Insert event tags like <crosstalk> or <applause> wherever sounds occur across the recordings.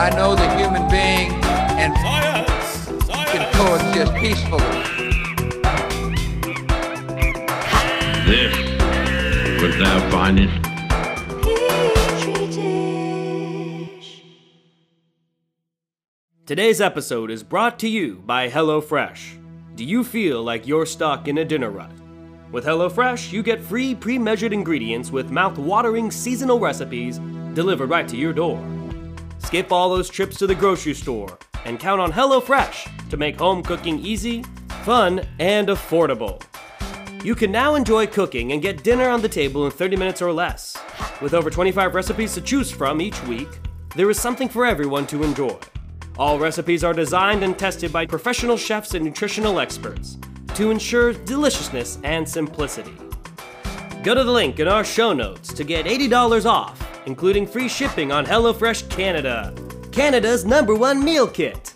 I know the human being and Science! can coexist peacefully. This was thou findest Today's episode is brought to you by HelloFresh. Do you feel like you're stuck in a dinner rut? With HelloFresh, you get free pre measured ingredients with mouth watering seasonal recipes delivered right to your door. Skip all those trips to the grocery store and count on HelloFresh to make home cooking easy, fun, and affordable. You can now enjoy cooking and get dinner on the table in 30 minutes or less. With over 25 recipes to choose from each week, there is something for everyone to enjoy. All recipes are designed and tested by professional chefs and nutritional experts to ensure deliciousness and simplicity. Go to the link in our show notes to get $80 off, including free shipping on HelloFresh Canada, Canada's number one meal kit.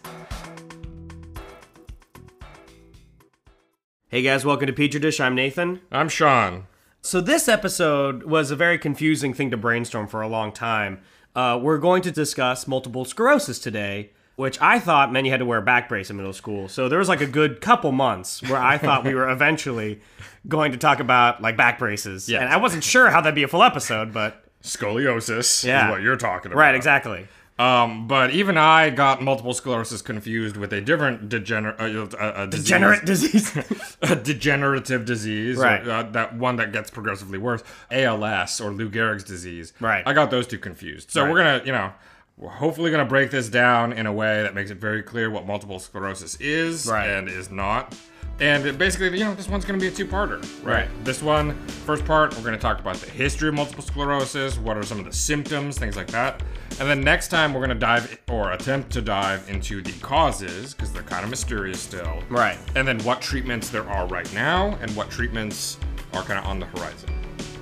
Hey guys, welcome to Petri Dish. I'm Nathan. I'm Sean. So this episode was a very confusing thing to brainstorm for a long time. Uh, we're going to discuss multiple sclerosis today, which I thought meant you had to wear a back brace in middle school. So there was like a good couple months where I thought we were <laughs> eventually going to talk about like back braces. Yes. And I wasn't sure how that'd be a full episode, but Scoliosis Yeah. is what you're talking about. right, exactly. Um, but even I got multiple sclerosis confused with a different degener- uh, uh, uh, disease. Degenerate disease. <laughs> a degenerative disease, or, Right. uh, that one that gets progressively worse, ALS or Lou Gehrig's disease. Right. I got those two confused. So Right. we're gonna, you know, we're hopefully gonna break this down in a way that makes it very clear what multiple sclerosis is Right. and is not. And it basically, you know, this one's gonna be a two-parter, right? Right. This one, first part, we're gonna talk about the history of multiple sclerosis, what are some of the symptoms, things like that. And then next time, we're gonna dive or attempt to dive into the causes because they're kind of mysterious still right. and then what treatments there are right now and what treatments are kind of on the horizon.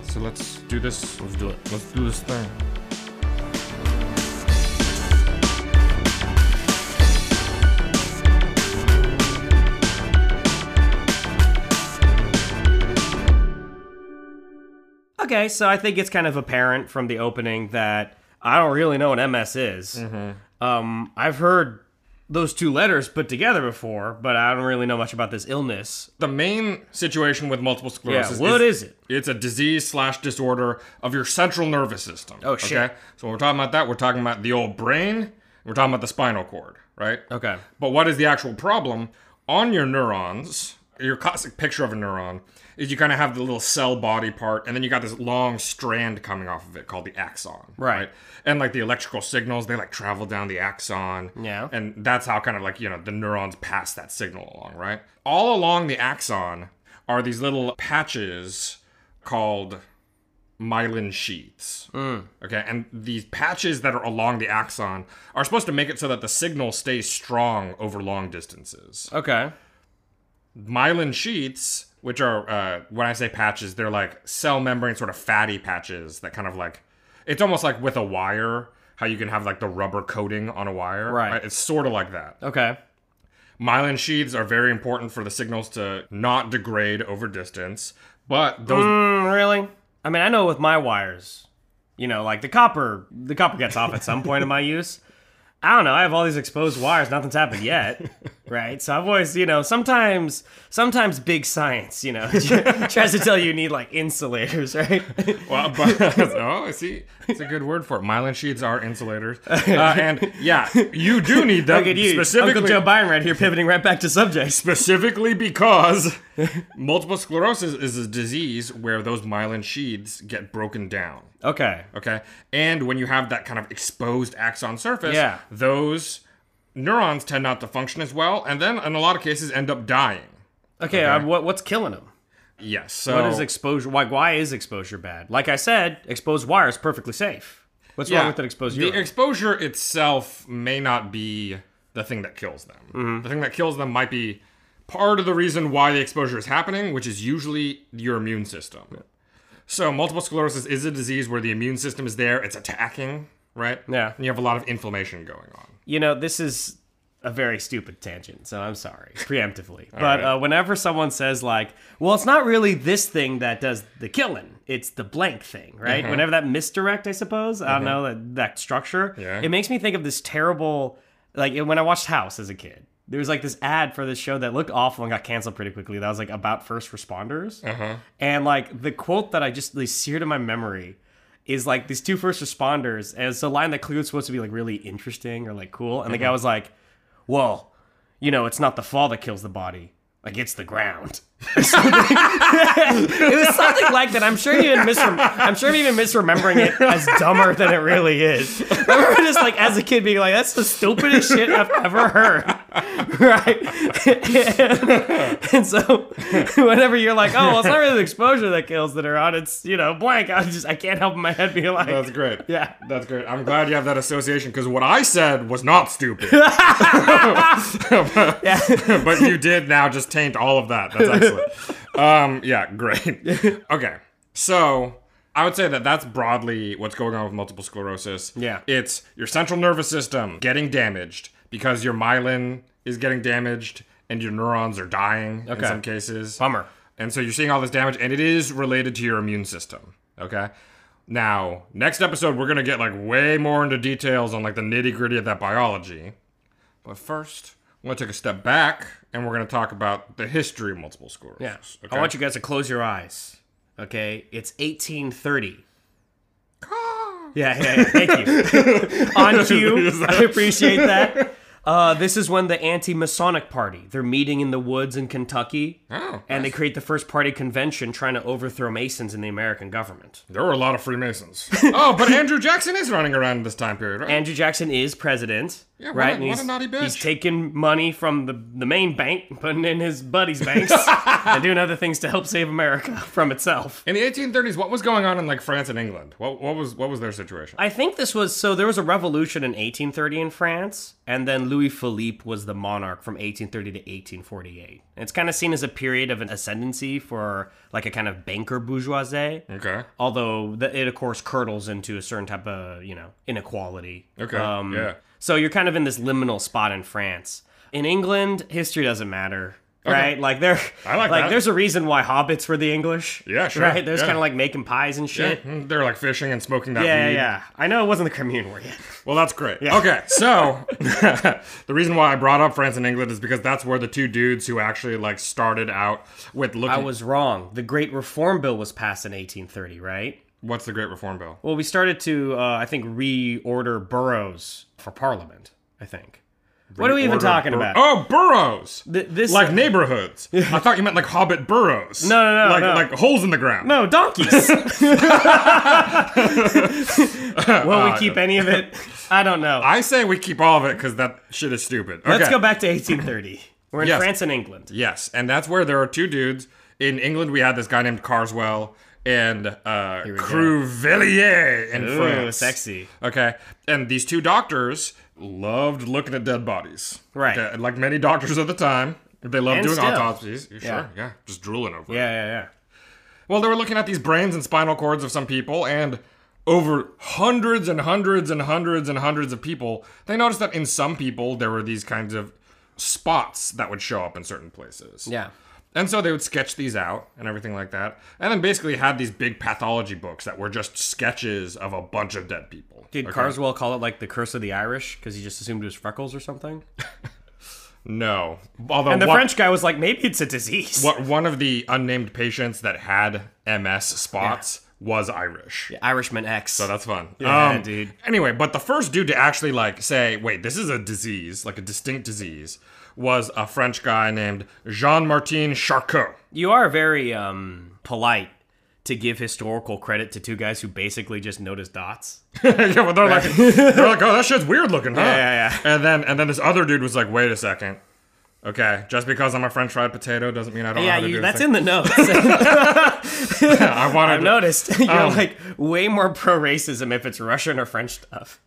So let's do this. Let's do it. Let's do this thing. Okay, so I think it's kind of apparent from the opening that I don't really know what MS is. Mm-hmm. Um, I've heard those two letters put together before, but I don't really know much about this illness. The main situation with multiple sclerosis Yeah, what is it? It's a disease slash disorder of your central nervous system. Oh, shit. So when we're talking about that, we're talking about the old brain. We're talking about the spinal cord, right? Okay. But what is the actual problem? On your neurons, your classic picture of a neuron is you kind of have the little cell body part, and then you got this long strand coming off of it called the axon. Right. And like the electrical signals, they like travel down the axon. Yeah. And that's how kind of like, you know, the neurons pass that signal along, right? All along the axon are these little patches called myelin sheaths. Hmm. Okay, and these patches that are along the axon are supposed to make it so that the signal stays strong over long distances. Okay. Myelin sheaths, which are uh, when I say patches, they're like cell membrane sort of fatty patches that kind of like it's almost like with a wire. How you can have like the rubber coating on a wire, Right. It's sort of like that. Okay. Myelin sheaths are very important for the signals to not degrade over distance, but those Mm, really? I mean, I know with my wires, you know, like the copper, the copper gets off at some point in my <laughs> use. I don't know. I have all these exposed wires. Nothing's happened yet, <laughs> right? So I've always, you know, sometimes, sometimes big science, you know, <laughs> tries to tell you you need like insulators, right? <laughs> Well, but, oh, I see. It's a good word for it. Myelin sheets are insulators, uh, and yeah, you do need them Look at you, specifically. Uncle Joe Biden, right here, pivoting right back to subjects. specifically because multiple sclerosis is a disease where those myelin sheaths get broken down. Okay. Okay, and when you have that kind of exposed axon surface, Yeah. those neurons tend not to function as well, and then in a lot of cases end up dying. Okay. Uh, what what's killing them? Yes. So What is exposure? Why why is exposure bad? Like I said, exposed wire is perfectly safe. What's Yeah, wrong with an exposed The exposure itself may not be the thing that kills them. The thing that kills them might be part of the reason why the exposure is happening, which is usually your immune system. So, multiple sclerosis is a disease where the immune system is there, it's attacking, right? Yeah. And you have a lot of inflammation going on. You know, this is a very stupid tangent, so I'm sorry <laughs> preemptively. but right. uh, whenever someone says like, "Well, it's not really this thing that does the killing; it's the blank thing," right? Whenever that misdirect, I suppose, I don't know that that structure, Yeah. it makes me think of this terrible, like when I watched House as a kid. There was like this ad for this show that looked awful and got canceled pretty quickly. That was like about first responders, Uh-huh. and like the quote that I just like, seared in my memory is like these two first responders, and it's a line that clearly was supposed to be like really interesting or like cool, and the guy was like, "Well, you know, it's not the fall that kills the body, like it's the ground." <laughs> It was something like that. I'm sure you even misrem- I'm sure even misremembering it as dumber than it really is. I remember just like as a kid being like, "That's the stupidest shit I've ever heard." <laughs> right? and, and so whenever you're like, "Oh, well, it's not really the exposure that kills the neuron; it's you know blank," I just I can't help my head be like, That's great. Yeah. That's great. I'm glad you have that association because what I said was not stupid. <laughs> <laughs> Yeah, but you did now just taint all of that. That's excellent. um, yeah, great. Okay. So I would say that that's broadly what's going on with multiple sclerosis. Yeah. It's your central nervous system getting damaged because your myelin is getting damaged and your neurons are dying in some cases. Bummer. And so you're seeing all this damage, and it is related to your immune system. Okay. Now, next episode, we're gonna get like way more into details on like the nitty gritty of that biology. But first, I'm gonna take a step back, and we're gonna talk about the history of multiple sclerosis. Yeah. Okay? I want you guys to close your eyes. Okay? It's 1830. Yeah, yeah, yeah. Thank you. <laughs> On cue. I appreciate that. <laughs> Uh, this is when the anti-Masonic Party they're meeting in the woods in Kentucky, Oh, and they create the first party convention trying to overthrow Masons in the American government. There were a lot of Freemasons. <laughs> oh, but Andrew Jackson is running around in this time period, right? Andrew Jackson is president, Yeah, what right? a- And he's, naughty bitch. He's taking money from the the main bank, putting in his buddies' banks, <laughs> and doing other things to help save America <laughs> from itself. in the 1830s, what was going on in like France and England? What what was what was their situation? I think this was so there was a revolution in 1830 in France, and then Louis Philippe was the monarch from 1830 to 1848. It's kind of seen as a period of an ascendancy for like a kind of banker bourgeoisie. okay. Although the, it of course curdles into a certain type of you know inequality. Okay, Um, yeah. So you're kind of in this liminal spot in France. In England, history doesn't matter. Right, like there, I like that. There's a reason why hobbits were the English. Yeah, sure, Right, there's yeah. kind of like making pies and shit. mm, they're like fishing and smoking that Yeah, yeah, weed. yeah. I know it wasn't the Commune war yet. Well, that's great. Okay, <laughs> so <laughs> the reason why I brought up France and England is because that's where the two dudes who actually like started out with looking. I was wrong. The Great Reform Bill was passed in 1830, right? What's the Great Reform Bill? Well, we started to, uh, I think, reorder boroughs for Parliament. I think. What are we even talking bur- about? Oh, boroughs. Th- this like neighborhoods. <laughs> I thought you meant like Hobbit burrows. No, no, no, Like no. like holes in the ground. no, donkeys. <laughs> <laughs> Will we keep any of it? I don't know. I say we keep all of it because that shit is stupid. Let's go back to 1830. We're in Yes. France and England. Yes, and that's where there are two dudes. In England, we had this guy named Carswell and uh. Cruveilhier in Ooh, France. sexy. Okay, and these two doctors loved looking at dead bodies. Right. Okay, like many doctors at the time, they loved And doing still. autopsies. Sure, Yeah. yeah. just drooling over. it. Yeah, yeah, yeah. Well, they were looking at these brains and spinal cords of some people, and over hundreds and hundreds and hundreds and hundreds of people, they noticed that in some people there were these kinds of spots that would show up in certain places. Yeah. And so they would sketch these out and everything like that. And then basically had these big pathology books that were just sketches of a bunch of dead people. Did Okay? Carswell call it like the curse of the Irish because he just assumed it was freckles or something? <laughs> No. Although And the one, French guy was like, maybe it's a disease. what, one of the unnamed patients that had MS spots was Irish. Irishman X. So that's fun. Yeah, Um, dude. Anyway, but the first dude to actually like say, wait, this is a disease, like a distinct disease, was a French guy named Jean-Martin Charcot. You are very um, polite to give historical credit to two guys who basically just noticed dots. <laughs> yeah, but they're like, <laughs> they're like, oh, that shit's weird looking, huh? Yeah, yeah, And then, and then this other dude was like, wait a second. Okay, just because I'm a French fried potato doesn't mean I don't know yeah, how to do you, this that's thing. in the notes. <laughs> I wanted I've to- noticed. You're Um, like way more pro racism if it's Russian or French stuff.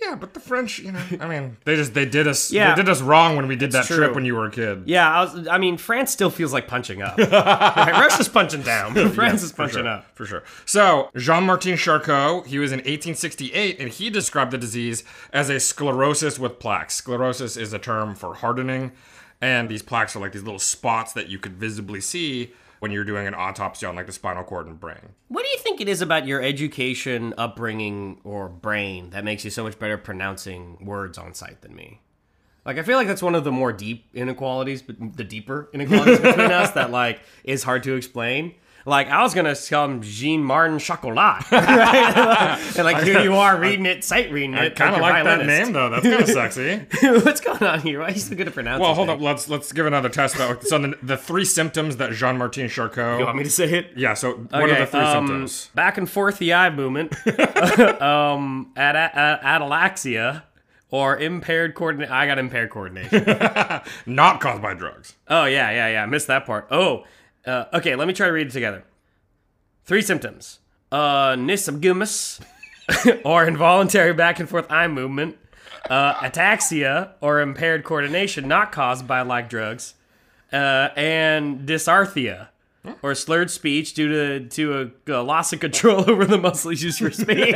Yeah, but the French, you know, I mean, <laughs> they just they did us Yeah. they did us wrong when we did that true. trip when you were a kid. Yeah, I, was, I mean, France still feels like punching up. <laughs> right? Russia's punching <laughs> down, but France is For punching sure, up. for sure. So Jean-Martin Charcot, he was in 1868, and he described the disease as a sclerosis with plaques. Sclerosis is a term for hardening, and these plaques are like these little spots that you could visibly see when you're doing an autopsy on like the spinal cord and brain. What do you think it is about your education, upbringing, or brain that makes you so much better pronouncing words on sight than me? Like, I feel like that's one of the more deep inequalities, but the deeper inequalities between us <laughs> that like is hard to explain. Like, I was gonna come Jean Martin Chocolat, <laughs> <laughs> right? and like here you are reading it, sight reading it. I kind of like that name though. That's kind of sexy. <laughs> What's going on here? Why are you so good at pronouncing? Well, hold up. Let's let's give another test. About, so the, the three symptoms that Jean-Martin Charcot. You want me to say it? yeah. So what are the three um, symptoms? Back and forth the eye movement, um, at, at, atalaxia, or impaired coordination. I got impaired coordination. Not caused by drugs. oh yeah, yeah, yeah. I missed that part. Oh, uh, okay. Let me try to read it together. Three symptoms: uh, nystagmus, <laughs> or involuntary back and forth eye movement. Uh, ataxia, or impaired coordination, not caused by like drugs. Uh, and dysarthria, or slurred speech due to to a, a loss of control <laughs> over the muscles used for speech. <laughs>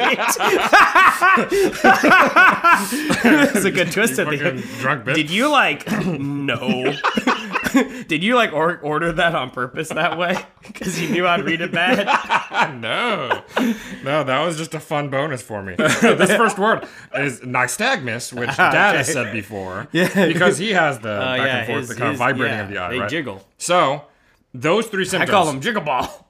That's a good twist at the end. drunk bitch. Did you like <clears throat> no? <laughs> Did you like or- order that on purpose that way <laughs> because you knew I'd read it bad? <laughs> No, no, that was just a fun bonus for me. this first word is nystagmus, which Dad has said before. Yeah, because he has the oh, back yeah, and forth, his- the kind of vibrating yeah, of the eye. they right? jiggle. So those three symptoms. I call them jiggle ball.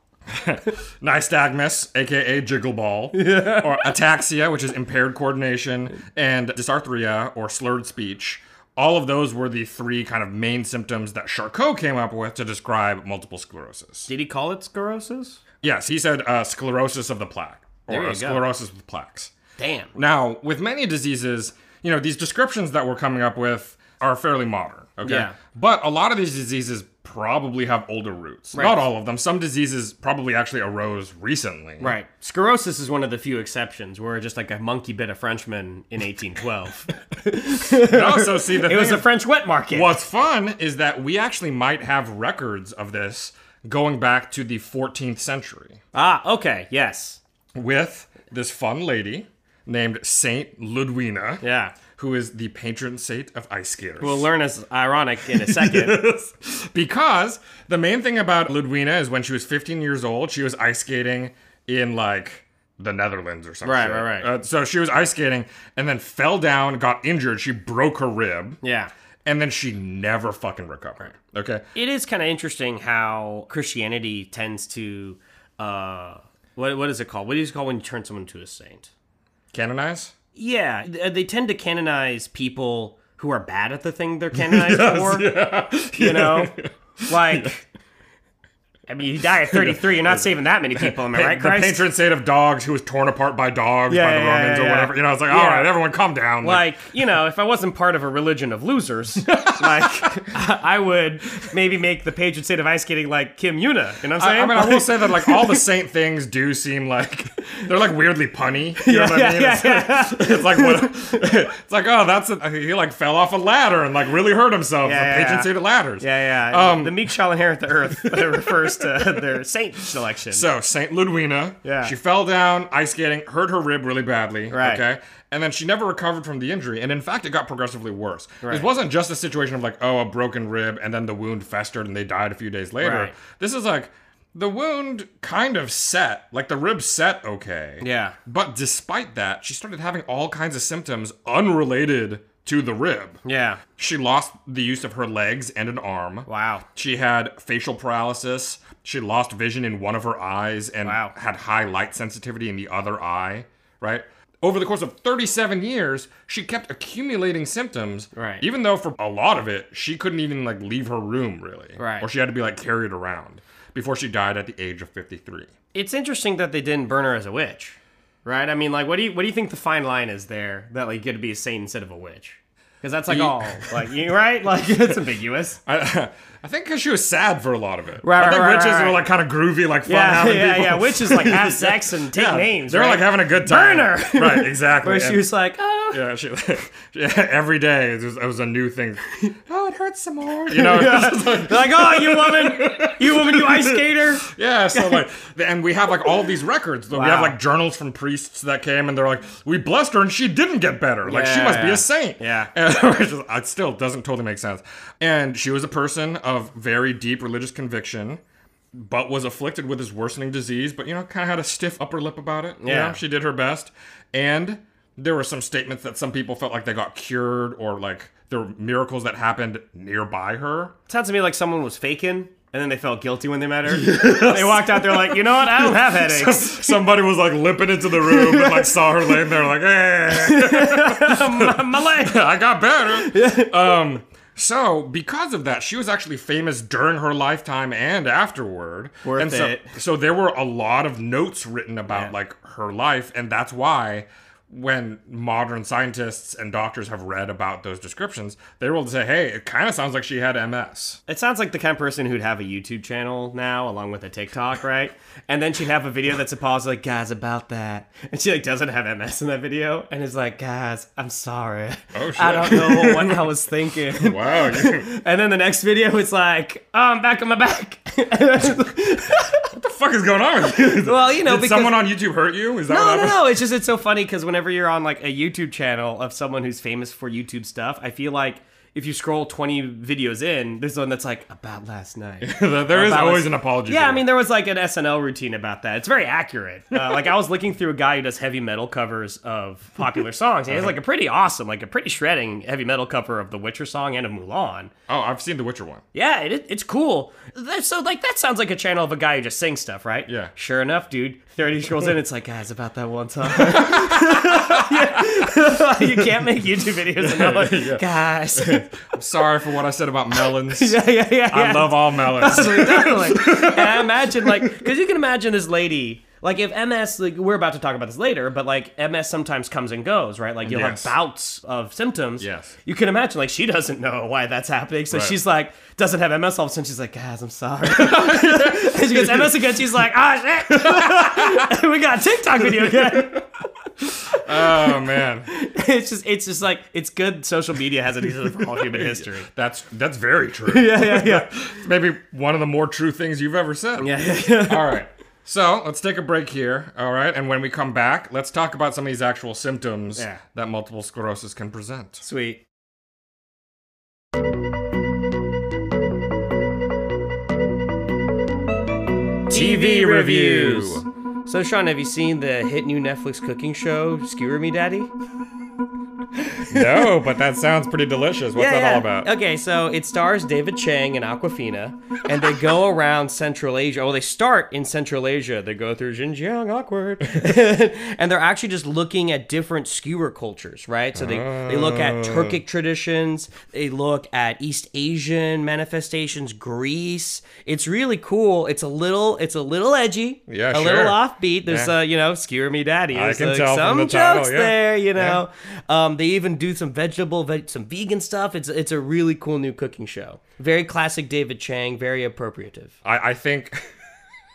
nystagmus, aka jiggle ball, or ataxia, which is impaired coordination, and dysarthria, or slurred speech. All of those were the three kind of main symptoms that Charcot came up with to describe multiple sclerosis. Did he call it sclerosis? Yes, he said uh, sclerosis of the plaque, or uh, go. sclerosis with plaques. Damn. Now, with many diseases, you know, these descriptions that we're coming up with are fairly modern, okay? Yeah. But a lot of these diseases probably have older roots. Right. Not all of them. Some diseases probably actually arose recently. Right. Sclerosis is one of the few exceptions where just like a monkey bit a Frenchman in 1812. <laughs> And also, see, the it was a French wet market. What's fun is that we actually might have records of this going back to the 14th century Ah, okay. Yes. with this fun lady named Saint Ludwina. Yeah. Who is the patron saint of ice skaters? We'll learn as ironic in a second. <laughs> because the main thing about Ludwina is when she was 15 years old, she was ice skating in like the Netherlands or something. Right, right, right. Uh, so she was ice skating and then fell down, got injured. She broke her rib. yeah. And then she never fucking recovered. Okay. It is kind of interesting how Christianity tends to, uh, what what is it called? What is it called when you turn someone into a saint? Canonize? Yeah, uh, they tend to canonize people who are bad at the thing they're <laughs> canonized for. You know, <laughs> like. I mean, you die at <laughs> 33. You're not saving that many people, am I right, the patron saint of dogs who was torn apart by dogs Yeah, by the yeah, Romans yeah, or whatever. You know, it's like, Yeah. all right, everyone calm down. like you know if i wasn't part of a religion of losers <laughs> like i would maybe make the patron saint of ice skating like kim yuna you know what i'm saying I mean, I will say that like all the <laughs> saint things do seem like they're like weirdly punny. You know what I mean? it's, yeah. it's like what? It's like oh, that's a, he like fell off a ladder and like really hurt himself. Yeah, the patron saint of ladders. yeah yeah Um, the meek shall inherit the earth that to <laughs> their saint selection So Saint Ludwina, Yeah. she fell down ice skating, hurt her rib really badly. Right. Okay. And then she never recovered from the injury, and in fact, it got progressively worse. Right. This wasn't just a situation of like, oh, a broken rib, and then the wound festered, and they died a few days later. Right. This is like the wound kind of set, like the rib set okay. Yeah. But despite that, she started having all kinds of symptoms unrelated to the rib. yeah She lost the use of her legs and an arm. wow She had facial paralysis. She lost vision in one of her eyes and Wow. had high light sensitivity in the other eye, right? Over the course of 37 years, she kept accumulating symptoms. Right. Even though for a lot of it, she couldn't even like leave her room really. Right. Or she had to be like carried around before she died at the age of 53. it's interesting that they didn't burn her as a witch right i mean like what do you what do you think the fine line is there that like you get to be a saint instead of a witch Because that's like all like you right, like <laughs> it's ambiguous. <laughs> I, I think because she was sad for a lot of it. Right, I think right, right, witches right. were like kind of groovy, like fun Yeah, having yeah, people. yeah. Witches like have <laughs> sex and take Yeah, names. They're right? like having a good time. Burner. Right, exactly. <laughs> Where she And- was like, oh. yeah, she, <laughs> every day it was, it was a new thing. Oh, it hurts some more. You know, it's like- They're like, oh, you woman, you woman, you ice skater. Yeah, so like, and we have like all these records. We have Wow. like journals from priests that came, and they're like, "We blessed her, and she didn't get better. Like, she must be Yeah. a saint." Yeah. and which is- it still doesn't totally make sense. And she was a person of very deep religious conviction, but was afflicted with this worsening disease. But you know, kind of had a stiff upper lip about it. You Yeah. know, she did her best, and there were some statements that some people felt like they got cured, or like there were miracles that happened nearby her. Sounds to me like someone was faking, and then they felt guilty when they met her. They walked out there like, you know what? I don't have <laughs> headaches. Somebody was like limping into the room and like saw her laying there like, <laughs> hey, My leg. <laughs> I got better. Um, so because of that, she was actually famous during her lifetime and afterward. Worth and so, it. So there were a lot of notes written about Yeah. like her life, and that's why when modern scientists and doctors have read about those descriptions, they were able to say, "Hey, it kind of sounds like she had MS." It sounds like the kind of person who'd have a YouTube channel now, along with a TikTok, right? And then she'd have a video that's a pause, like, guys, about that. And she like doesn't have MS in that video, and is like, guys, I'm sorry. Oh, shit. I don't know what I was thinking. <laughs> Wow. <laughs> And then the next video, it's like, oh, I'm back on my back. what the fuck is going on with you? well, you know, Did because someone on YouTube hurt you? Is that No, no, no. It's just it's so funny because whenever you're on like a YouTube channel of someone who's famous for YouTube stuff, I feel like if you scroll 20 videos in, there's one that's like about last night. <laughs> there is always last- an apology. Yeah, I mean, there was like an SNL routine about that. It's very accurate. Uh, like I was looking through a guy who does heavy metal covers of popular songs. He has like a pretty awesome, like a pretty shredding heavy metal cover of the Witcher song and of Mulan. Oh, I've seen the Witcher one. Yeah, it, it's cool. So like that sounds like a channel of a guy who just sings stuff, right? Yeah. Sure enough, dude. Thirty scrolls in, it's like, guys, about that one time. <laughs> <laughs> you can't make YouTube videos and like, guys. <laughs> I'm sorry for what I said about melons. <laughs> yeah, yeah, yeah. I yeah. love all melons. <laughs> Totally. And I imagine like because you can imagine this lady like if MS like we're about to talk about this later, but like MS sometimes comes and goes, right? Like you'll Yes. have bouts of symptoms. Yes. You can imagine like she doesn't know why that's happening, so Right. she's like doesn't have MS all of a sudden. She's like, guys, I'm sorry. and she gets MS again. She's like, ah shit, we got a TikTok video again. Oh man, <laughs> it's just it's just like it's good. Social media has it easier for all human history. <laughs> that's that's very true. <laughs> Yeah, yeah, yeah. Maybe one of the more true things you've ever said. Yeah, yeah, yeah. All right. So let's take a break here. All right, and when we come back, let's talk about some of these actual symptoms Yeah. that multiple sclerosis can present. Sweet. TV reviews. So, Sean, have you seen the hit new Netflix cooking show, Skewer Me Daddy? No, but that sounds pretty delicious. What's that all about? Okay, so it stars David Chang and Awkwafina, and they go <laughs> around Central Asia. Oh, they start in Central Asia. They go through Xinjiang, awkward, <laughs> and they're actually just looking at different skewer cultures, right? So they they look at Turkic traditions, they look at East Asian manifestations, Greece. It's really cool. It's a little it's a little edgy, Yeah, a sure. little offbeat. There's Yeah. uh, you know, Skewer Me Daddy. I can like, tell some the title, jokes yeah. there, you know. Um, they even do some vegetable, veg- some vegan stuff. It's it's a really cool new cooking show. Very classic David Chang, very appropriative. I, I think.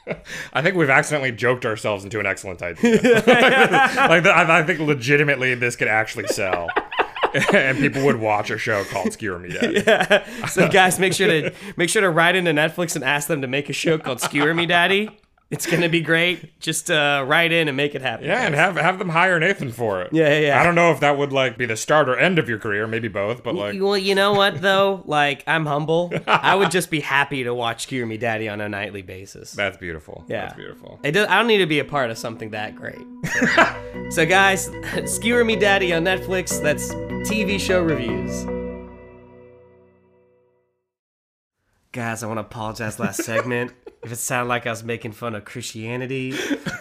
<laughs> I think we've accidentally joked ourselves into an excellent idea. <laughs> like, I, I think legitimately this could actually sell, <laughs> and people would watch a show called Skewer Me Daddy. Yeah. So guys, make sure to make sure to write into Netflix and ask them to make a show called Skewer Me Daddy. It's gonna be great. Just uh, write in and make it happen. Yeah, and have have them hire Nathan for it. Yeah, yeah, yeah. I don't know if that would like be the start or end of your career, maybe both, but like well, you know what though? Like, I'm humble. I would just be happy to watch Skewer Me Daddy on a nightly basis. that's beautiful. Yeah. That's beautiful. It does, I don't need to be a part of something that great. so, <laughs> guys, <laughs> Skewer Me Daddy on Netflix. That's TV show reviews. Guys, I want to apologize last segment if it sounded like I was making fun of Christianity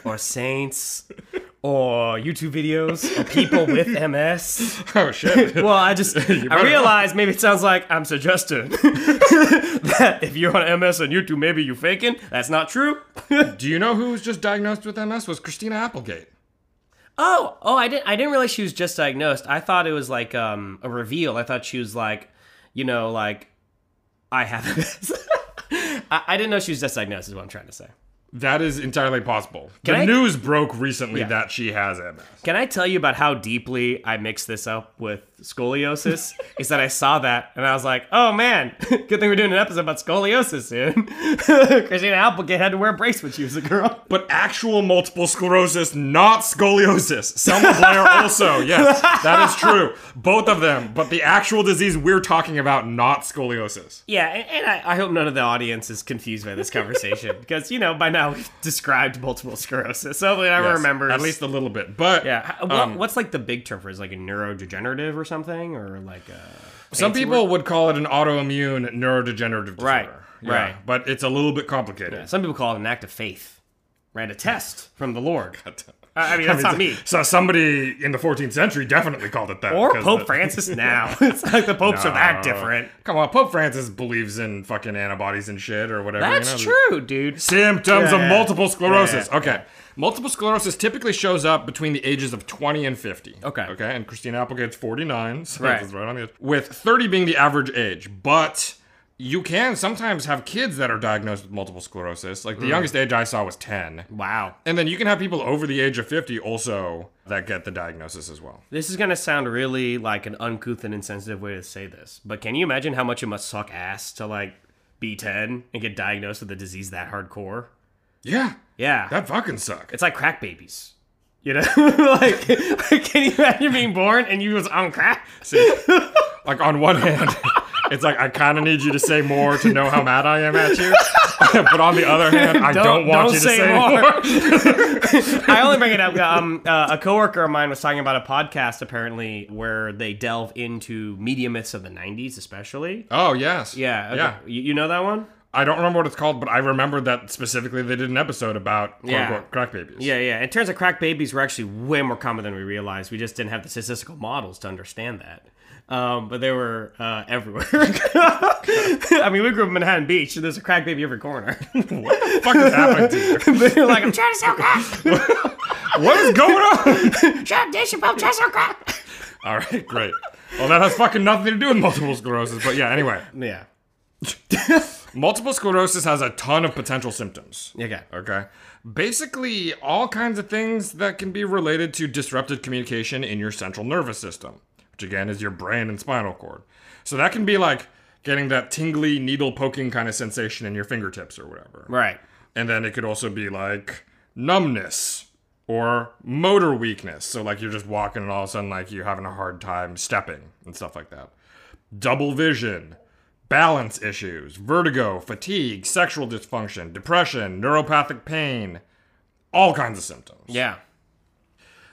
or saints or YouTube videos or people with MS. <laughs> Oh shit. Well, I just <laughs> I realized maybe it sounds like I'm suggesting <laughs> that if you're on MS on YouTube, maybe you faking. That's not true. Do you know who was just diagnosed with MS? Was Christina Applegate. Oh, oh, I didn't. I didn't realize she was just diagnosed. I thought it was like um, a reveal. I thought she was like, you know, like I have <laughs> this. I, I didn't know she was just diagnosed. Is what I'm trying to say. That is entirely possible. Can the I- news broke recently Yeah. that she has MS. Can I tell you about how deeply I mixed this up with scoliosis? is that I saw that and I was like, oh man, <laughs> good thing we're doing an episode about scoliosis soon. <laughs> Christina Applegate had to wear a brace when she was a girl. <laughs> But actual multiple sclerosis, not scoliosis. Selma Blair also, yes, that is true. Both of them, but the actual disease we're talking about, not scoliosis. Yeah, and, and I, I hope none of the audience is confused by this conversation because, you know, by now we've described multiple sclerosis. So hopefully everyone Yes, remembers. At least a little bit. But Yeah. What, um, what's like the big term for it? Is like a neurodegenerative or something? Something, or like a. some people word? would call it an autoimmune neurodegenerative disorder. Right, Yeah, right. But it's a little bit complicated. Some people call it an act of faith, right? A test from the Lord. <laughs> I I mean, that's <laughs> not me. So somebody in the 14th century definitely called it that. Or Pope the- Francis <laughs> now. it's like the popes are that different. Come on, Pope Francis believes in fucking antibodies and shit or whatever. That's you know? true, dude. Symptoms Yeah, of yeah. multiple sclerosis. Yeah, yeah, okay. Multiple sclerosis typically shows up between the ages of 20 and 50. Okay. Okay. And Christina Applegate's 49. So Right. that's right on the edge. With 30 being the average age. But you can sometimes have kids that are diagnosed with multiple sclerosis. Like the hmm. youngest age I saw was 10. Wow. And then you can have people over the age of 50 also that get the diagnosis as well. This is gonna sound really like an uncouth and insensitive way to say this, but can you imagine how much it must suck ass to like be 10 and get diagnosed with a disease that hardcore? Yeah. Yeah. That fucking sucks. it's like crack babies. You know? <laughs> like, like, can you imagine being born and you was on crack? <laughs> like on one hand, it's like I kind of need you to say more to know how mad I am at you, <laughs> but on the other hand, I don't, want you to say, more. I only bring it up. Um, uh, a coworker of mine was talking about a podcast apparently where they delve into media myths of the '90s, especially. oh yes, Yeah, okay. yeah. You, you know that one? I don't remember what it's called, but I remember that specifically they did an episode about quote Yeah. unquote crack babies. Yeah, yeah. It turns out crack babies were actually way more common than we realized. We just didn't have the statistical models to understand that. Um, but they were uh, everywhere. <laughs> I mean, we grew up in Manhattan Beach, and there's a crack baby every corner. what the fuck is happening to you? <laughs> They're like, I'm trying to sell crack. <laughs> What is going on? Shut up, Dave I'm trying to sell crack. All right, great. Well, that has fucking nothing to do with multiple sclerosis, but yeah. Anyway, Yeah. Multiple sclerosis has a ton of potential symptoms. Okay. Okay. Basically, all kinds of things that can be related to disrupted communication in your central nervous system, which again is your brain and spinal cord. So that can be like getting that tingly, needle poking kind of sensation in your fingertips or whatever. Right. And then it could also be like numbness or motor weakness. So, like, you're just walking and all of a sudden, like, you're having a hard time stepping and stuff like that. Double vision, balance issues, vertigo, fatigue, sexual dysfunction, depression, neuropathic pain, all kinds of symptoms. Yeah.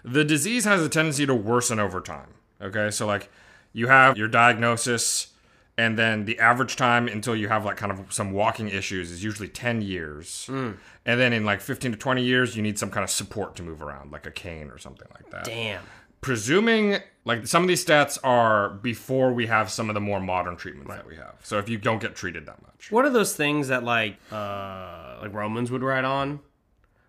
The disease has a tendency to worsen over time. Okay, so like you have your diagnosis, and then the average time until you have like kind of some walking issues is usually 10 years. Mm. And then in like 15 to 20 years, you need some kind of support to move around, like a cane or something like that. Damn. Presuming like some of these stats are before we have some of the more modern treatments that we have. So if you don't get treated that much. What are those things that like uh like Romans would ride on?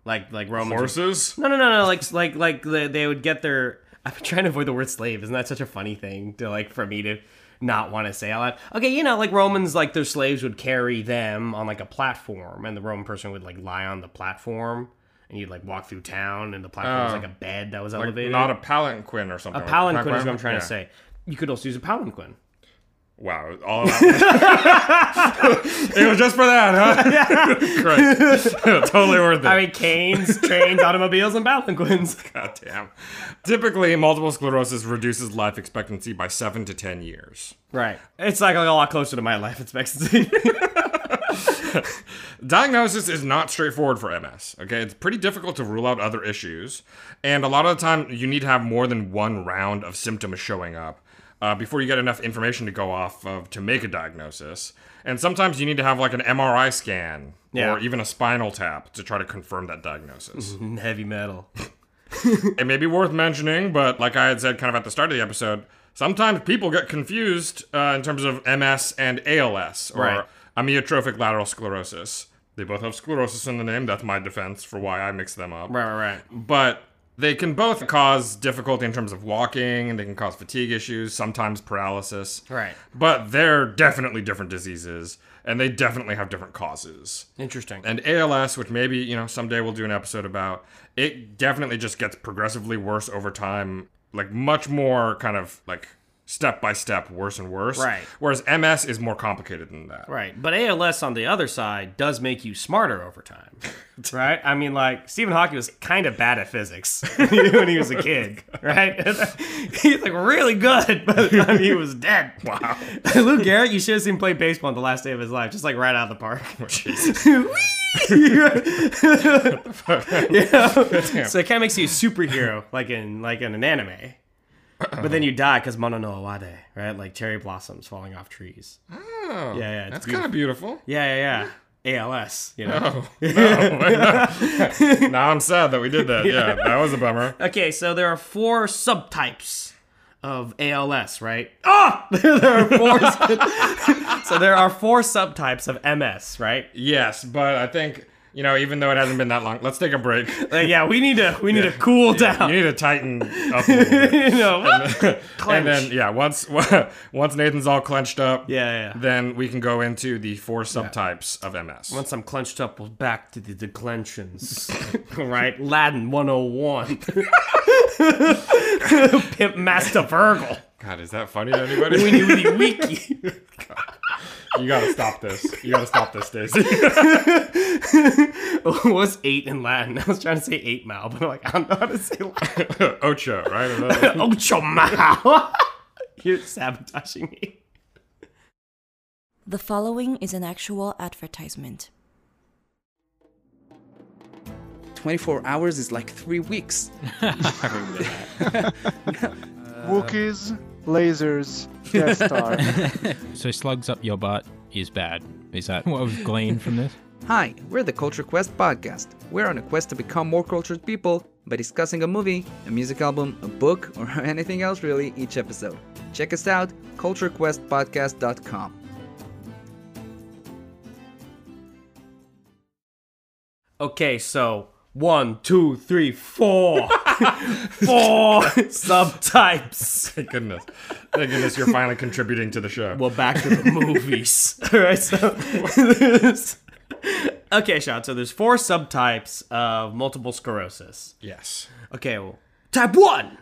Like like Romans would- Horses? No, no, no, no. Like, like, like they, they would get their. <laughs> I'm trying to avoid the word slave. Isn't that such a funny thing to like for me to not want to say out loud? Okay, you know, like Romans, like their slaves would carry them on like a platform, and the Roman person would like lie on the platform, and you'd like walk through town, and the platform was Oh. like a bed that was Like elevated. not a palanquin or something. a palanquin is what I'm trying Yeah. to say. You could also use a palanquin. Wow, all <laughs> it was just for that, huh? <laughs> Great. <laughs> totally worth it. I mean, canes, trains, automobiles, and palanquins. God damn. Typically, multiple sclerosis reduces life expectancy by seven to ten years. Right. It's like a lot closer to my life expectancy. <laughs> Diagnosis is not straightforward for MS. Okay, it's pretty difficult to rule out other issues, and a lot of the time you need to have more than one round of symptoms showing up uh, before you get enough information to go off of to make a diagnosis. And sometimes you need to have like an MRI scan Yeah. or even a spinal tap to try to confirm that diagnosis. <laughs> Heavy metal. <laughs> it may be worth mentioning, but like I had said kind of at the start of the episode, sometimes people get confused uh, in terms of MS and ALS or Right. Amyotrophic lateral sclerosis. They both have sclerosis in the name. That's my defense for why I mix them up. Right, right, right. But They can both cause difficulty in terms of walking, and they can cause fatigue issues, sometimes paralysis. Right. But they're definitely different diseases, and they definitely have different causes. Interesting. And ALS, which maybe, you know, someday we'll do an episode about, it definitely just gets progressively worse over time, like much more kind of like step by step worse and worse. Right. Whereas MS is more complicated than that. Right. But ALS on the other side does make you smarter over time. <laughs> right? I mean, like, Stephen Hawking was kind of bad at physics <laughs> when he was a kid, <laughs> right? He's like really good by the time he was dead. Wow. Lou Gehrig, you should have seen him play baseball on the last day of his life, just like right out of the park. Oh, Jesus. You know? So it kind of makes you a superhero, like in like in an anime. But then you die because mono no aware, right? Like cherry blossoms falling off trees. Oh, Yeah, yeah, That's kind of beautiful. Yeah, yeah, yeah. ALS, you know. Oh, no, no. <laughs> now I'm sad that we did that. Yeah, that was a bummer. Okay, so there are four subtypes of ALS, right? Oh, <laughs> there are four. <laughs> so there are four subtypes of MS, right? Yes, but I think, you know, even though it hasn't been that long, let's take a break. <laughs> Like, yeah, we need to we need to cool You down. You need to tighten up a <laughs> little bit. You know, and then <laughs> yeah, once once Nathan's all clenched up, Yeah, yeah. then we can go into the four subtypes of MS. once I'm clenched up, we'll back to the declensions. right, Latin 101. Pimp Master Virgil. God, is that funny to anybody? Weenie weenie wiki. You gotta stop this. You gotta stop this, Stacey. What's <laughs> eight in Latin? I was trying to say eight mile, but I'm like, I don't know how to say Latin. <laughs> Ocho, right? Ocho mile. <laughs> You're sabotaging me. The following is an actual advertisement. 24 hours is like three weeks. Wookiees, lasers, Death Star. <laughs> So slugs up your butt is bad. Is that what was gleaned from this? Hi, we're the Culture Quest podcast. We're on a quest to become more cultured people by discussing a movie, a music album, a book, <laughs> or anything else really each episode. Check us out, culturequestpodcast.com. Okay, so one, two, three, four. <laughs> four subtypes. Thank goodness. Thank goodness you're finally contributing to the show. Well, back to the movies. All <laughs> <laughs> right, so okay, Sean. So there's four subtypes of multiple sclerosis. yes. Okay, well, type one.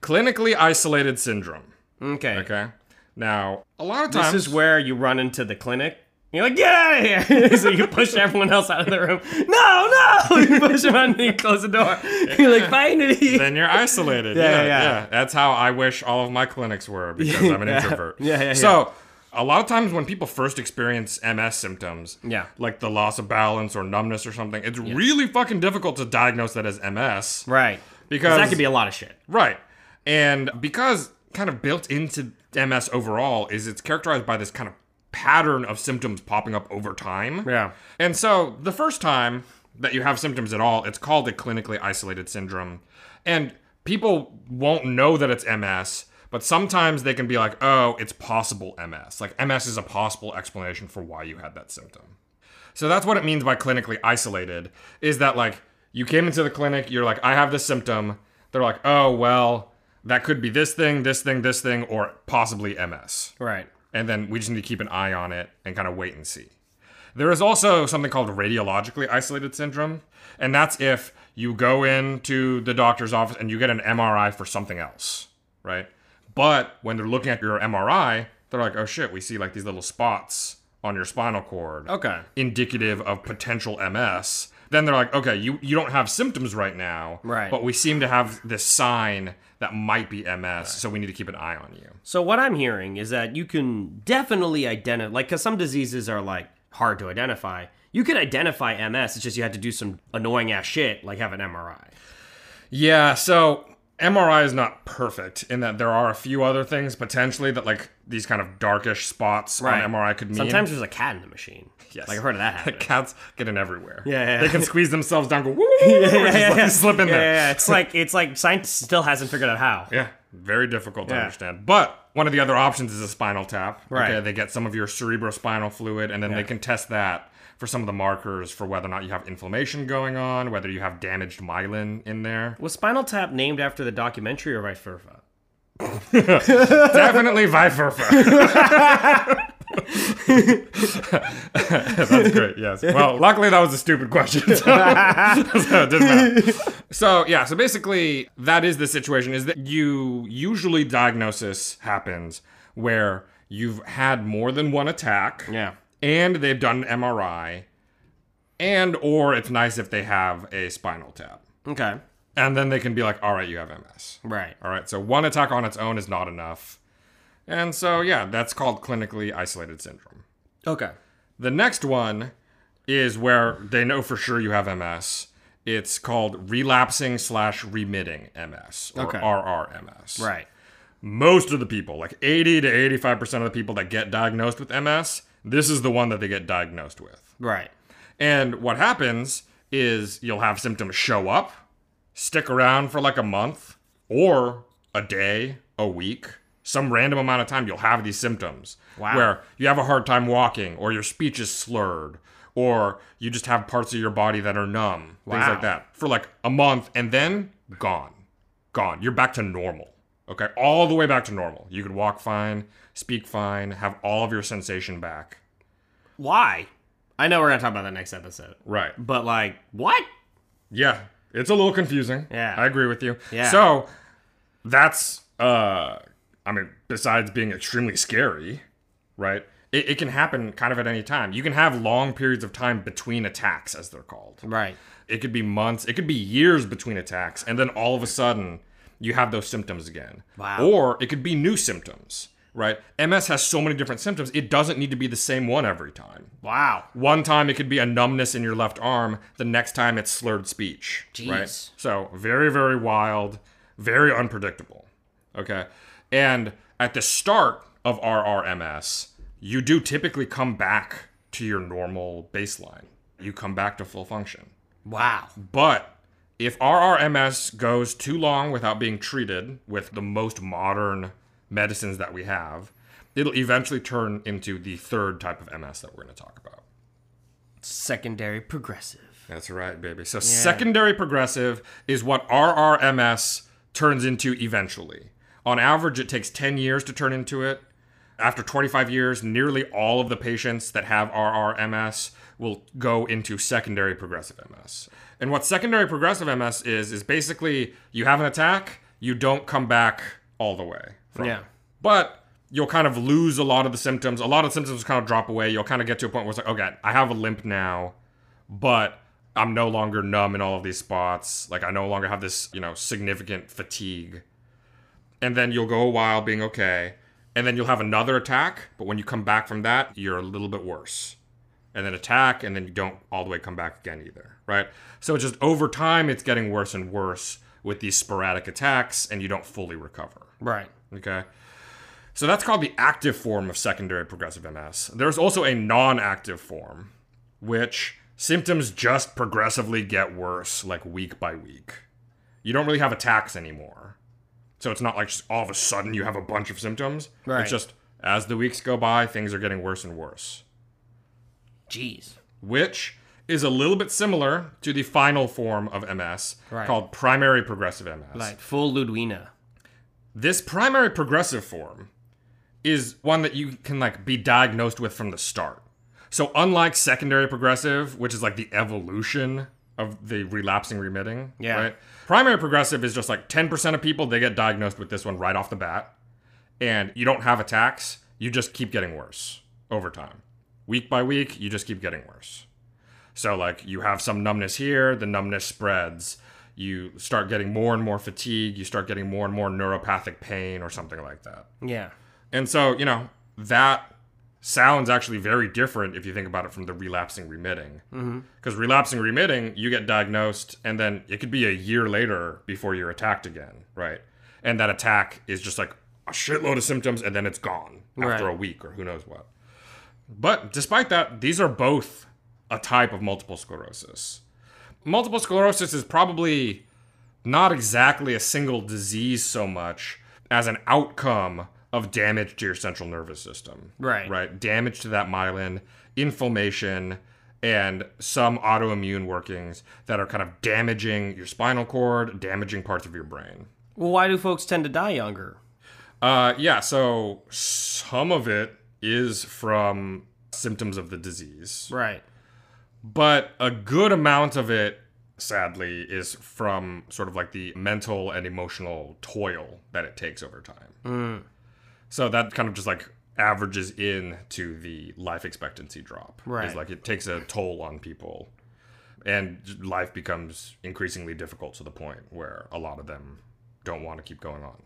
Clinically isolated syndrome. Okay. Okay. Now, a lot of times. This is where you run into the clinic. You're like, get out of here! <laughs> so you push everyone else out of the room. No, no! <laughs> You push them out and you close the door. You're like, finally. then you're isolated. Yeah, yeah, yeah, yeah. That's how I wish all of my clinics were because I'm an <laughs> Yeah. introvert. Yeah, yeah, yeah. So, a lot of times when people first experience MS symptoms, Yeah. like the loss of balance or numbness or something, it's really fucking difficult to diagnose that as MS. Right. Because that could be a lot of shit. Right. And because kind of built into MS overall is it's characterized by this kind of pattern of symptoms popping up over time. Yeah. And so the first time that you have symptoms at all, it's called a clinically isolated syndrome. And people won't know that it's MS, but sometimes they can be like, oh, it's possible MS. Like MS is a possible explanation for why you had that symptom. So that's what it means by clinically isolated is that like you came into the clinic, you're like, I have this symptom. They're like, oh, well, that could be this thing, this thing, this thing, or possibly MS. Right. And then we just need to keep an eye on it and kind of wait and see. There is also something called radiologically isolated syndrome, and that's if you go into the doctor's office and you get an MRI for something else, right? But when they're looking at your MRI, they're like, oh shit, we see like these little spots on your spinal cord Okay. indicative of potential MS. Then they're like, okay, you, you don't have symptoms right now, Right. But we seem to have this sign that might be MS, so we need to keep an eye on you. So what I'm hearing is that you can definitely identify, like, because some diseases are like hard to identify. You can identify MS. It's just you had to do some annoying ass shit, like have an MRI. Yeah, so MRI is not perfect in that there are a few other things potentially that like these kind of darkish spots on MRI could mean. Sometimes there's a cat in the machine. Yes. Like I've heard of that <laughs> happening. Cats get in everywhere. Yeah, yeah. They can squeeze themselves down, go woo, woo, or <laughs> just like slip in yeah, there. yeah, yeah. <laughs> It's like it's like science still hasn't figured out how. Yeah. Very difficult to Yeah. understand. But one of the other options is a spinal tap. Right. Okay, they get some of your cerebrospinal fluid and then they can test that for some of the markers for whether or not you have inflammation going on, whether you have damaged myelin in there. Was Spinal Tap named after the documentary or vice versa? <laughs> Definitely Viferfa. <laughs> That's great. Yes. Well, luckily that was a stupid question, <laughs> so, so it didn't matter. So yeah. So basically, that is the situation. Is that you usually diagnosis happens where you've had more than one attack. Yeah. And they've done an MRI, and or it's nice if they have a spinal tap. Okay. And then they can be like, all right, you have MS. Right. All right. So one attack on its own is not enough. And so, yeah, that's called clinically isolated syndrome. Okay. The next one is where they know for sure you have MS. It's called relapsing slash remitting MS or Okay. RRMS. Right. Most of the people, like 80 to 85% of the people that get diagnosed with MS, this is the one that they get diagnosed with. Right. And what happens is you'll have symptoms show up, stick around for like a month or a day, a week, some random amount of time, you'll have these symptoms. Wow. Where you have a hard time walking, or your speech is slurred, or you just have parts of your body that are numb, things like that, for like a month, and then gone. Gone. You're back to normal. Okay. All the way back to normal. You could walk fine, speak fine, have all of your sensation back. Why? I know we're gonna talk about that next episode. Right. But like, what? Yeah, it's a little confusing. Yeah. I agree with you. Yeah. So that's uh I mean, besides being extremely scary, right? It, it can happen kind of at any time. You can have long periods of time between attacks, as they're called. Right. It could be months, it could be years between attacks, and then all of a sudden you have those symptoms again. Wow. Or it could be new symptoms, right? MS has so many different symptoms, it doesn't need to be the same one every time. Wow. One time it could be a numbness in your left arm. The next time it's slurred speech. Right? Jeez. So very, very wild, very unpredictable. Okay. And at the start of RRMS, you do typically come back to your normal baseline. You come back to full function. Wow. But if RRMS goes too long without being treated with the most modern medicines that we have, it'll eventually turn into the third type of MS that we're going to talk about. Secondary progressive. That's right, baby. So secondary progressive is what RRMS turns into eventually. On average, it takes 10 years to turn into it. After 25 years, nearly all of the patients that have RRMS will go into secondary progressive MS. And what secondary progressive MS is, is basically you have an attack, you don't come back all the way. From Yeah. But you'll kind of lose a lot of the symptoms. A lot of symptoms kind of drop away. You'll kind of get to a point where it's like, okay, I have a limp now, but I'm no longer numb in all of these spots. Like I no longer have this, you know, significant fatigue. And then you'll go a while being okay. And then you'll have another attack, but when you come back from that, you're a little bit worse. And then attack, and then you don't all the way come back again either, right? So just over time, it's getting worse and worse with these sporadic attacks, and you don't fully recover. Right. Okay. So that's called the active form of secondary progressive MS. There's also a non active form, which symptoms just progressively get worse, like week by week. You don't really have attacks anymore. So it's not like all of a sudden you have a bunch of symptoms. Right. It's just as the weeks go by, things are getting worse and worse, Jeez. which is a little bit similar to the final form of MS Right. called primary progressive MS. Like full Ludwina. This primary progressive form is one that you can like be diagnosed with from the start. So unlike secondary progressive, which is like the evolution of the relapsing remitting, Yeah. right? Primary progressive is just like 10% of people they get diagnosed with this one right off the bat. And you don't have attacks, you just keep getting worse over time. Week by week, you just keep getting worse. So, like, you have some numbness here, the numbness spreads. You start getting more and more fatigue. You start getting more and more neuropathic pain or something like that. Yeah. And so, you know, that sounds actually very different if you think about it from the relapsing remitting. Mm-hmm. Because relapsing remitting, you get diagnosed, and then it could be a year later before you're attacked again, right? And that attack is just like a shitload of symptoms, and then it's gone after Right. a week or who knows what. But despite that, these are both a type of multiple sclerosis. Multiple sclerosis is probably not exactly a single disease so much as an outcome of damage to your central nervous system. Right. Right. Damage to that myelin, inflammation, and some autoimmune workings that are kind of damaging your spinal cord, damaging parts of your brain. Well, why do folks tend to die younger? Uh, yeah, so some of it is from symptoms of the disease, Right. But a good amount of it, sadly, is from sort of like the mental and emotional toil that it takes over time. Mm. So that kind of just like averages in to the life expectancy drop. Right. It's like it takes a toll on people. And life becomes increasingly difficult to the point where a lot of them don't want to keep going on.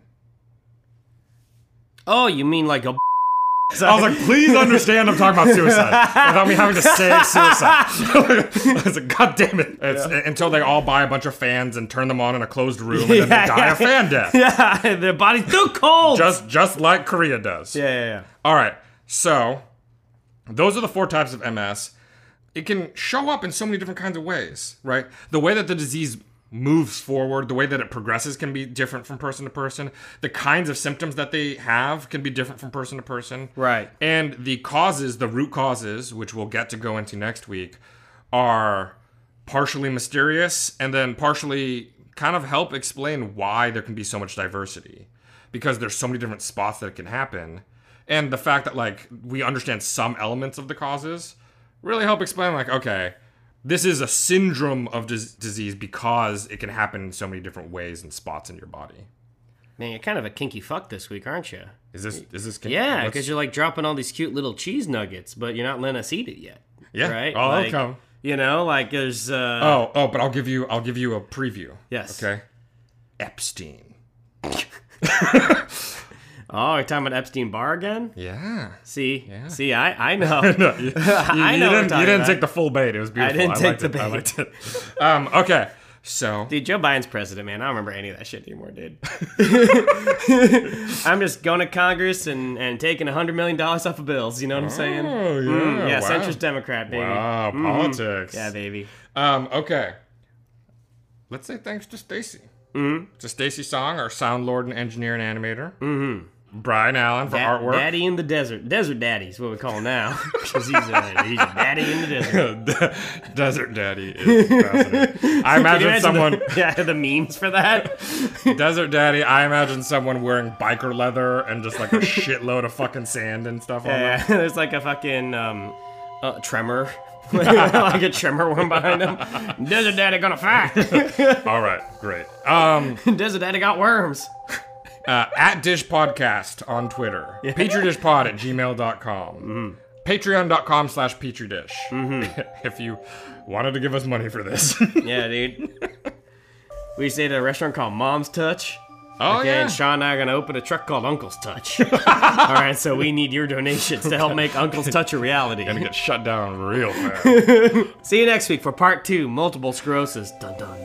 Oh, you mean like a I was like, please understand I'm talking about suicide without me having to say suicide. <laughs> I was like, God damn it. It's, Until they all buy a bunch of fans and turn them on in a closed room and then Yeah, they die yeah. a fan death. <laughs> Yeah, their body's too cold. Just, just like Korea does. yeah, yeah, yeah. All right. So, those are the four types of MS. It can show up in so many different kinds of ways, right? The way that the disease moves forward, the way that it progresses can be different from person to person. The kinds of symptoms that they have can be different from person to person. Right. And the causes, the root causes, which we'll get to go into next week, are partially mysterious and then partially kind of help explain why there can be so much diversity because there's so many different spots that it can happen and the fact that like we understand some elements of the causes really help explain like okay this is a syndrome of dis- disease because it can happen in so many different ways and spots in your body Man, you're kind of a kinky fuck this week, aren't you? is this is this Yeah, because you're like dropping all these cute little cheese nuggets, but you're not letting us eat it yet. yeah Right? oh like, okay You know, like there's. Uh, oh oh but i'll give you i'll give you a preview Yes. okay epstein <laughs> Oh, you're talking about Epstein Barr again? yeah See, see, I I <laughs> know. no, you, I know <laughs> what didn't, you didn't take the full bait. It was beautiful. I didn't take liked the it. I bait. liked it. Um, okay, so <laughs> Dude, Joe Biden's president, man. I don't remember any of that shit anymore, dude. I'm just going to Congress and, and taking $100 million off of bills. You know what I'm saying? Oh, yeah, Mm, yeah, wow. centrist Democrat, baby. wow, Mhm. politics. Yeah, baby. Um, okay. Let's say thanks to Stacy. Mm-hmm. To Stacy Song, our sound lord and engineer and animator. Mm-hmm. Brian Allen for Da- artwork. Daddy in the desert. Desert daddy is what we call him now. <laughs> <laughs> Because he's, a, he's a daddy in the desert. <laughs> Desert Daddy is fascinating. I imagine someone The, yeah, the memes for that. Desert Daddy. I imagine someone wearing biker leather and just like a shitload of fucking sand and stuff on them. Yeah, there's like a fucking um, uh, tremor. like a tremor one behind him. Desert daddy gonna fight. All right, great. Um, Desert daddy got worms. Uh, at Dish Podcast on Twitter, petridishpod at gmail.com, Mm-hmm. patreon.com slash petridish. <laughs> if you wanted to give us money for this. <laughs> Yeah, dude. We stayed at a restaurant called Mom's Touch. oh, Okay, yeah. and Sean and I are gonna open a truck called Uncle's Touch. <laughs> All right, so we need your donations to help make Uncle's Touch a reality. Gonna get shut down real fast. See you next week for part two, multiple sclerosis. Dun dun.